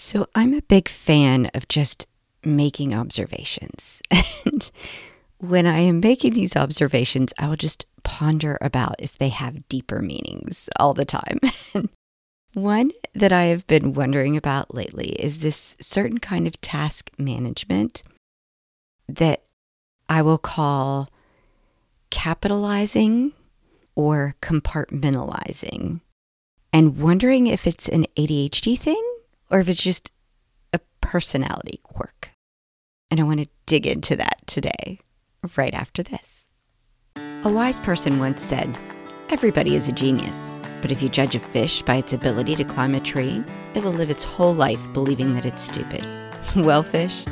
So I'm a big fan of just making observations. And when I am making these observations, I will just ponder about if they have deeper meanings all the time. One that I have been wondering about lately is this certain kind of task management that I will call capitalizing or compartmentalizing, and wondering if it's an ADHD thing or if it's just a personality quirk. And I want to dig into that today, right after this. A wise person once said, Everybody is a genius, but if you judge a fish by its ability to climb a tree, it will live its whole life believing that it's stupid. well, fish,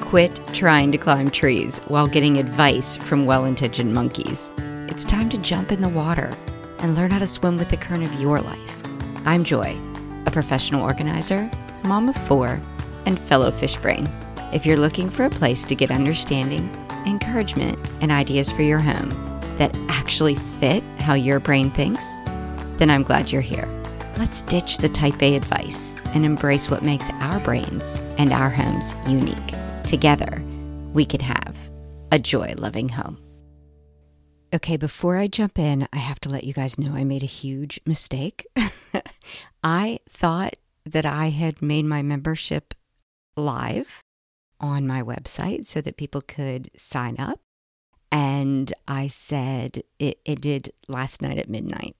quit trying to climb trees while getting advice from well intentioned monkeys. It's time to jump in the water and learn how to swim with the current of your life. I'm Joy, a professional organizer mom of four, and fellow fish brain. If you're looking for a place to get understanding, encouragement, and ideas for your home that actually fit how your brain thinks, then I'm glad you're here. Let's ditch the type A advice and embrace what makes our brains and our homes unique. Together, we can have a joy loving home. Okay, before I jump in, I have to let you guys know I made a huge mistake. I thought that I had made my membership live on my website so that people could sign up. And I said it, it did last night at midnight.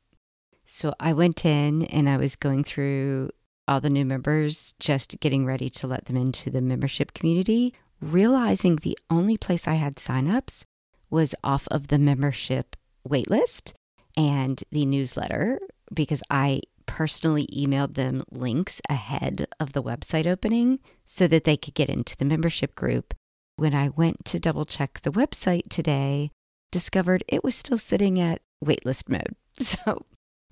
So I went in and I was going through all the new members, just getting ready to let them into the membership community, realizing the only place I had signups was off of the membership waitlist and the newsletter because I personally emailed them links ahead of the website opening so that they could get into the membership group. When I went to double check the website today, discovered it was still sitting at waitlist mode. So,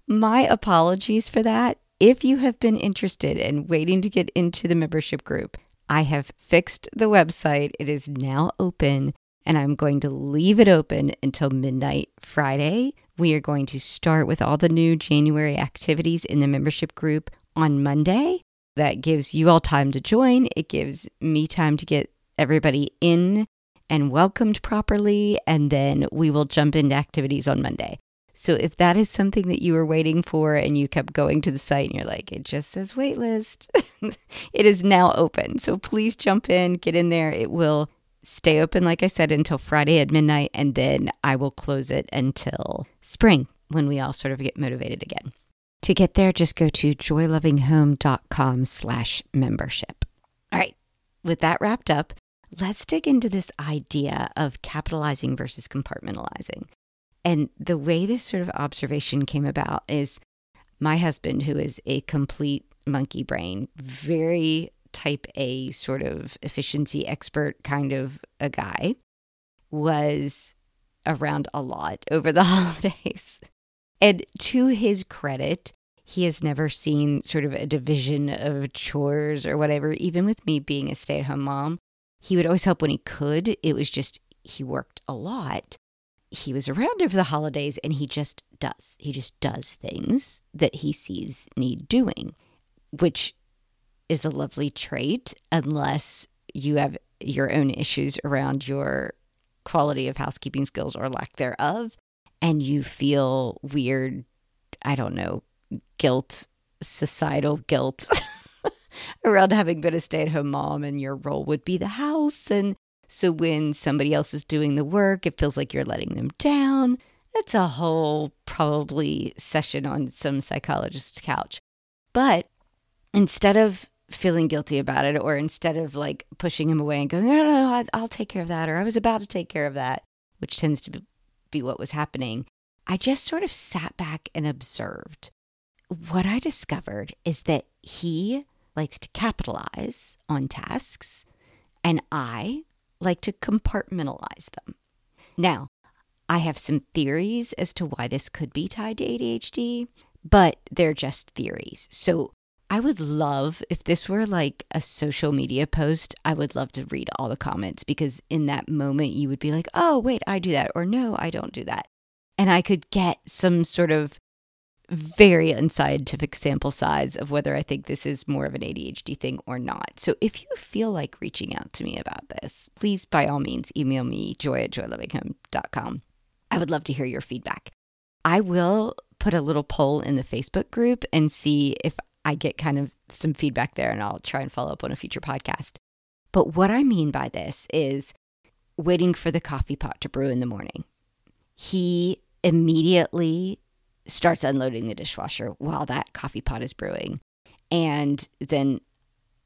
my apologies for that. If you have been interested and waiting to get into the membership group, I have fixed the website. It is now open, and I'm going to leave it open until midnight Friday we are going to start with all the new January activities in the membership group on Monday. That gives you all time to join. It gives me time to get everybody in and welcomed properly. And then we will jump into activities on Monday. So if that is something that you were waiting for and you kept going to the site and you're like, it just says waitlist, it is now open. So please jump in, get in there. It will stay open, like I said, until Friday at midnight, and then I will close it until spring when we all sort of get motivated again. To get there, just go to joylovinghome.com slash membership. All right, with that wrapped up, let's dig into this idea of capitalizing versus compartmentalizing. And the way this sort of observation came about is my husband, who is a complete monkey brain, very type A sort of efficiency expert kind of a guy, was around a lot over the holidays. And to his credit, he has never seen sort of a division of chores or whatever. Even with me being a stay at home mom, he would always help when he could. It was just he worked a lot. He was around over the holidays and he just does. He just does things that he sees need doing, which is a lovely trait unless you have your own issues around your quality of housekeeping skills or lack thereof and you feel weird i don't know guilt societal guilt around having been a stay-at-home mom and your role would be the house. And so when somebody else is doing the work it feels like you're letting them down. That's a whole probably session on some psychologist's couch. But instead of feeling guilty about it, or instead of like pushing him away and going, no, no, no, I'll take care of that, or I was about to take care of that, which tends to be what was happening, I just sort of sat back and observed. What I discovered is that he likes to capitalize on tasks, and I like to compartmentalize them. Now, I have some theories as to why this could be tied to ADHD, but they're just theories. So I would love if this were like a social media post, I would love to read all the comments because in that moment you would be like, oh, wait, I do that. Or no, I don't do that. And I could get some sort of very unscientific sample size of whether I think this is more of an ADHD thing or not. So if you feel like reaching out to me about this, please by all means email me joy at joylovinghome.com. I would love to hear your feedback. I will put a little poll in the Facebook group and see if I get kind of some feedback there and I'll try and follow up on a future podcast. But what I mean by this is waiting for the coffee pot to brew in the morning. He immediately starts unloading the dishwasher while that coffee pot is brewing and then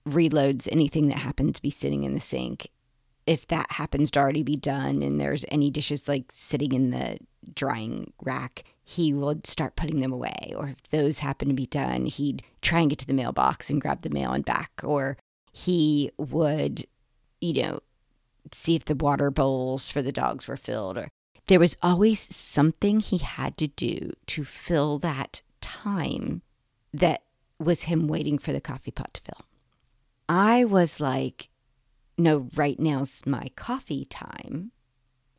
reloads anything that happens to be sitting in the sink. If that happens to already be done and there's any dishes like sitting in the drying rack, he would start putting them away. Or if those happened to be done, he'd try and get to the mailbox and grab the mail and back. Or he would, you know, see if the water bowls for the dogs were filled or there was always something he had to do to fill that time that was him waiting for the coffee pot to fill. I was like, no, right now's my coffee time.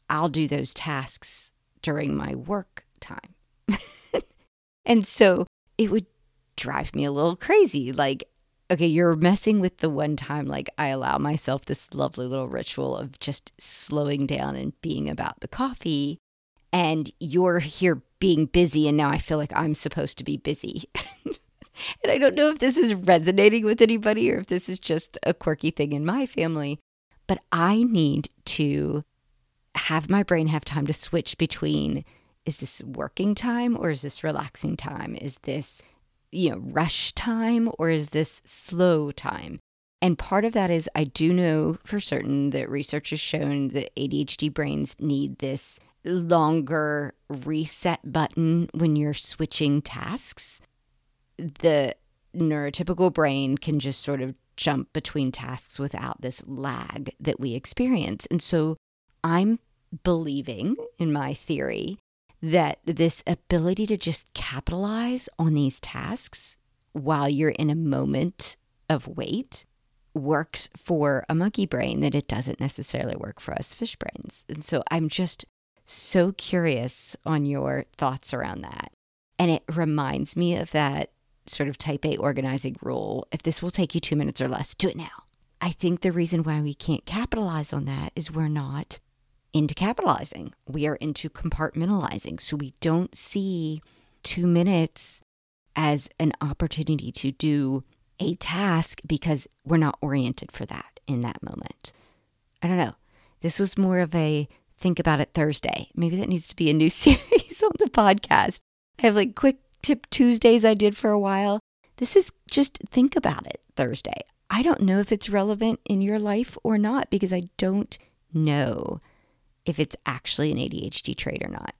I'll do those tasks during my work time. and so it would drive me a little crazy. Like, okay, you're messing with the one time, like, I allow myself this lovely little ritual of just slowing down and being about the coffee. And you're here being busy, and now I feel like I'm supposed to be busy. and I don't know if this is resonating with anybody or if this is just a quirky thing in my family, but I need to have my brain have time to switch between is this working time or is this relaxing time? Is this you know, rush time or is this slow time? And part of that is I do know for certain that research has shown that ADHD brains need this longer reset button when you're switching tasks. The neurotypical brain can just sort of jump between tasks without this lag that we experience. And so I'm believing in my theory that this ability to just capitalize on these tasks while you're in a moment of wait works for a monkey brain that it doesn't necessarily work for us fish brains. And so I'm just so curious on your thoughts around that. And it reminds me of that sort of type A organizing rule. If this will take you two minutes or less, do it now. I think the reason why we can't capitalize on that is we're not into capitalizing. We are into compartmentalizing. So we don't see two minutes as an opportunity to do a task because we're not oriented for that in that moment. I don't know. This was more of a think about it Thursday. Maybe that needs to be a new series on the podcast. I have like quick tip Tuesdays I did for a while. This is just think about it Thursday. I don't know if it's relevant in your life or not because I don't know if it's actually an ADHD trait or not.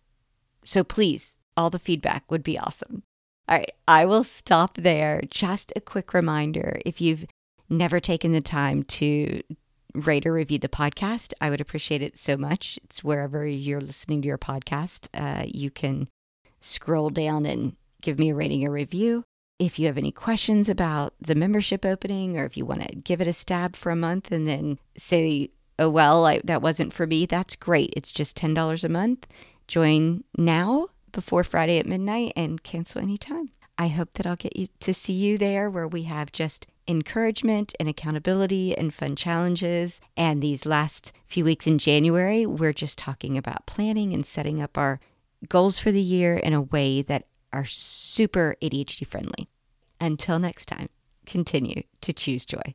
So please, all the feedback would be awesome. All right, I will stop there. Just a quick reminder if you've never taken the time to rate or review the podcast, I would appreciate it so much. It's wherever you're listening to your podcast. Uh, you can scroll down and give me a rating or review. If you have any questions about the membership opening or if you want to give it a stab for a month and then say oh, well, I, that wasn't for me, that's great. It's just $10 a month. Join now before Friday at midnight and cancel anytime. I hope that I'll get you to see you there where we have just encouragement and accountability and fun challenges. And these last few weeks in January, we're just talking about planning and setting up our goals for the year in a way that are super ADHD friendly. Until next time, continue to choose joy.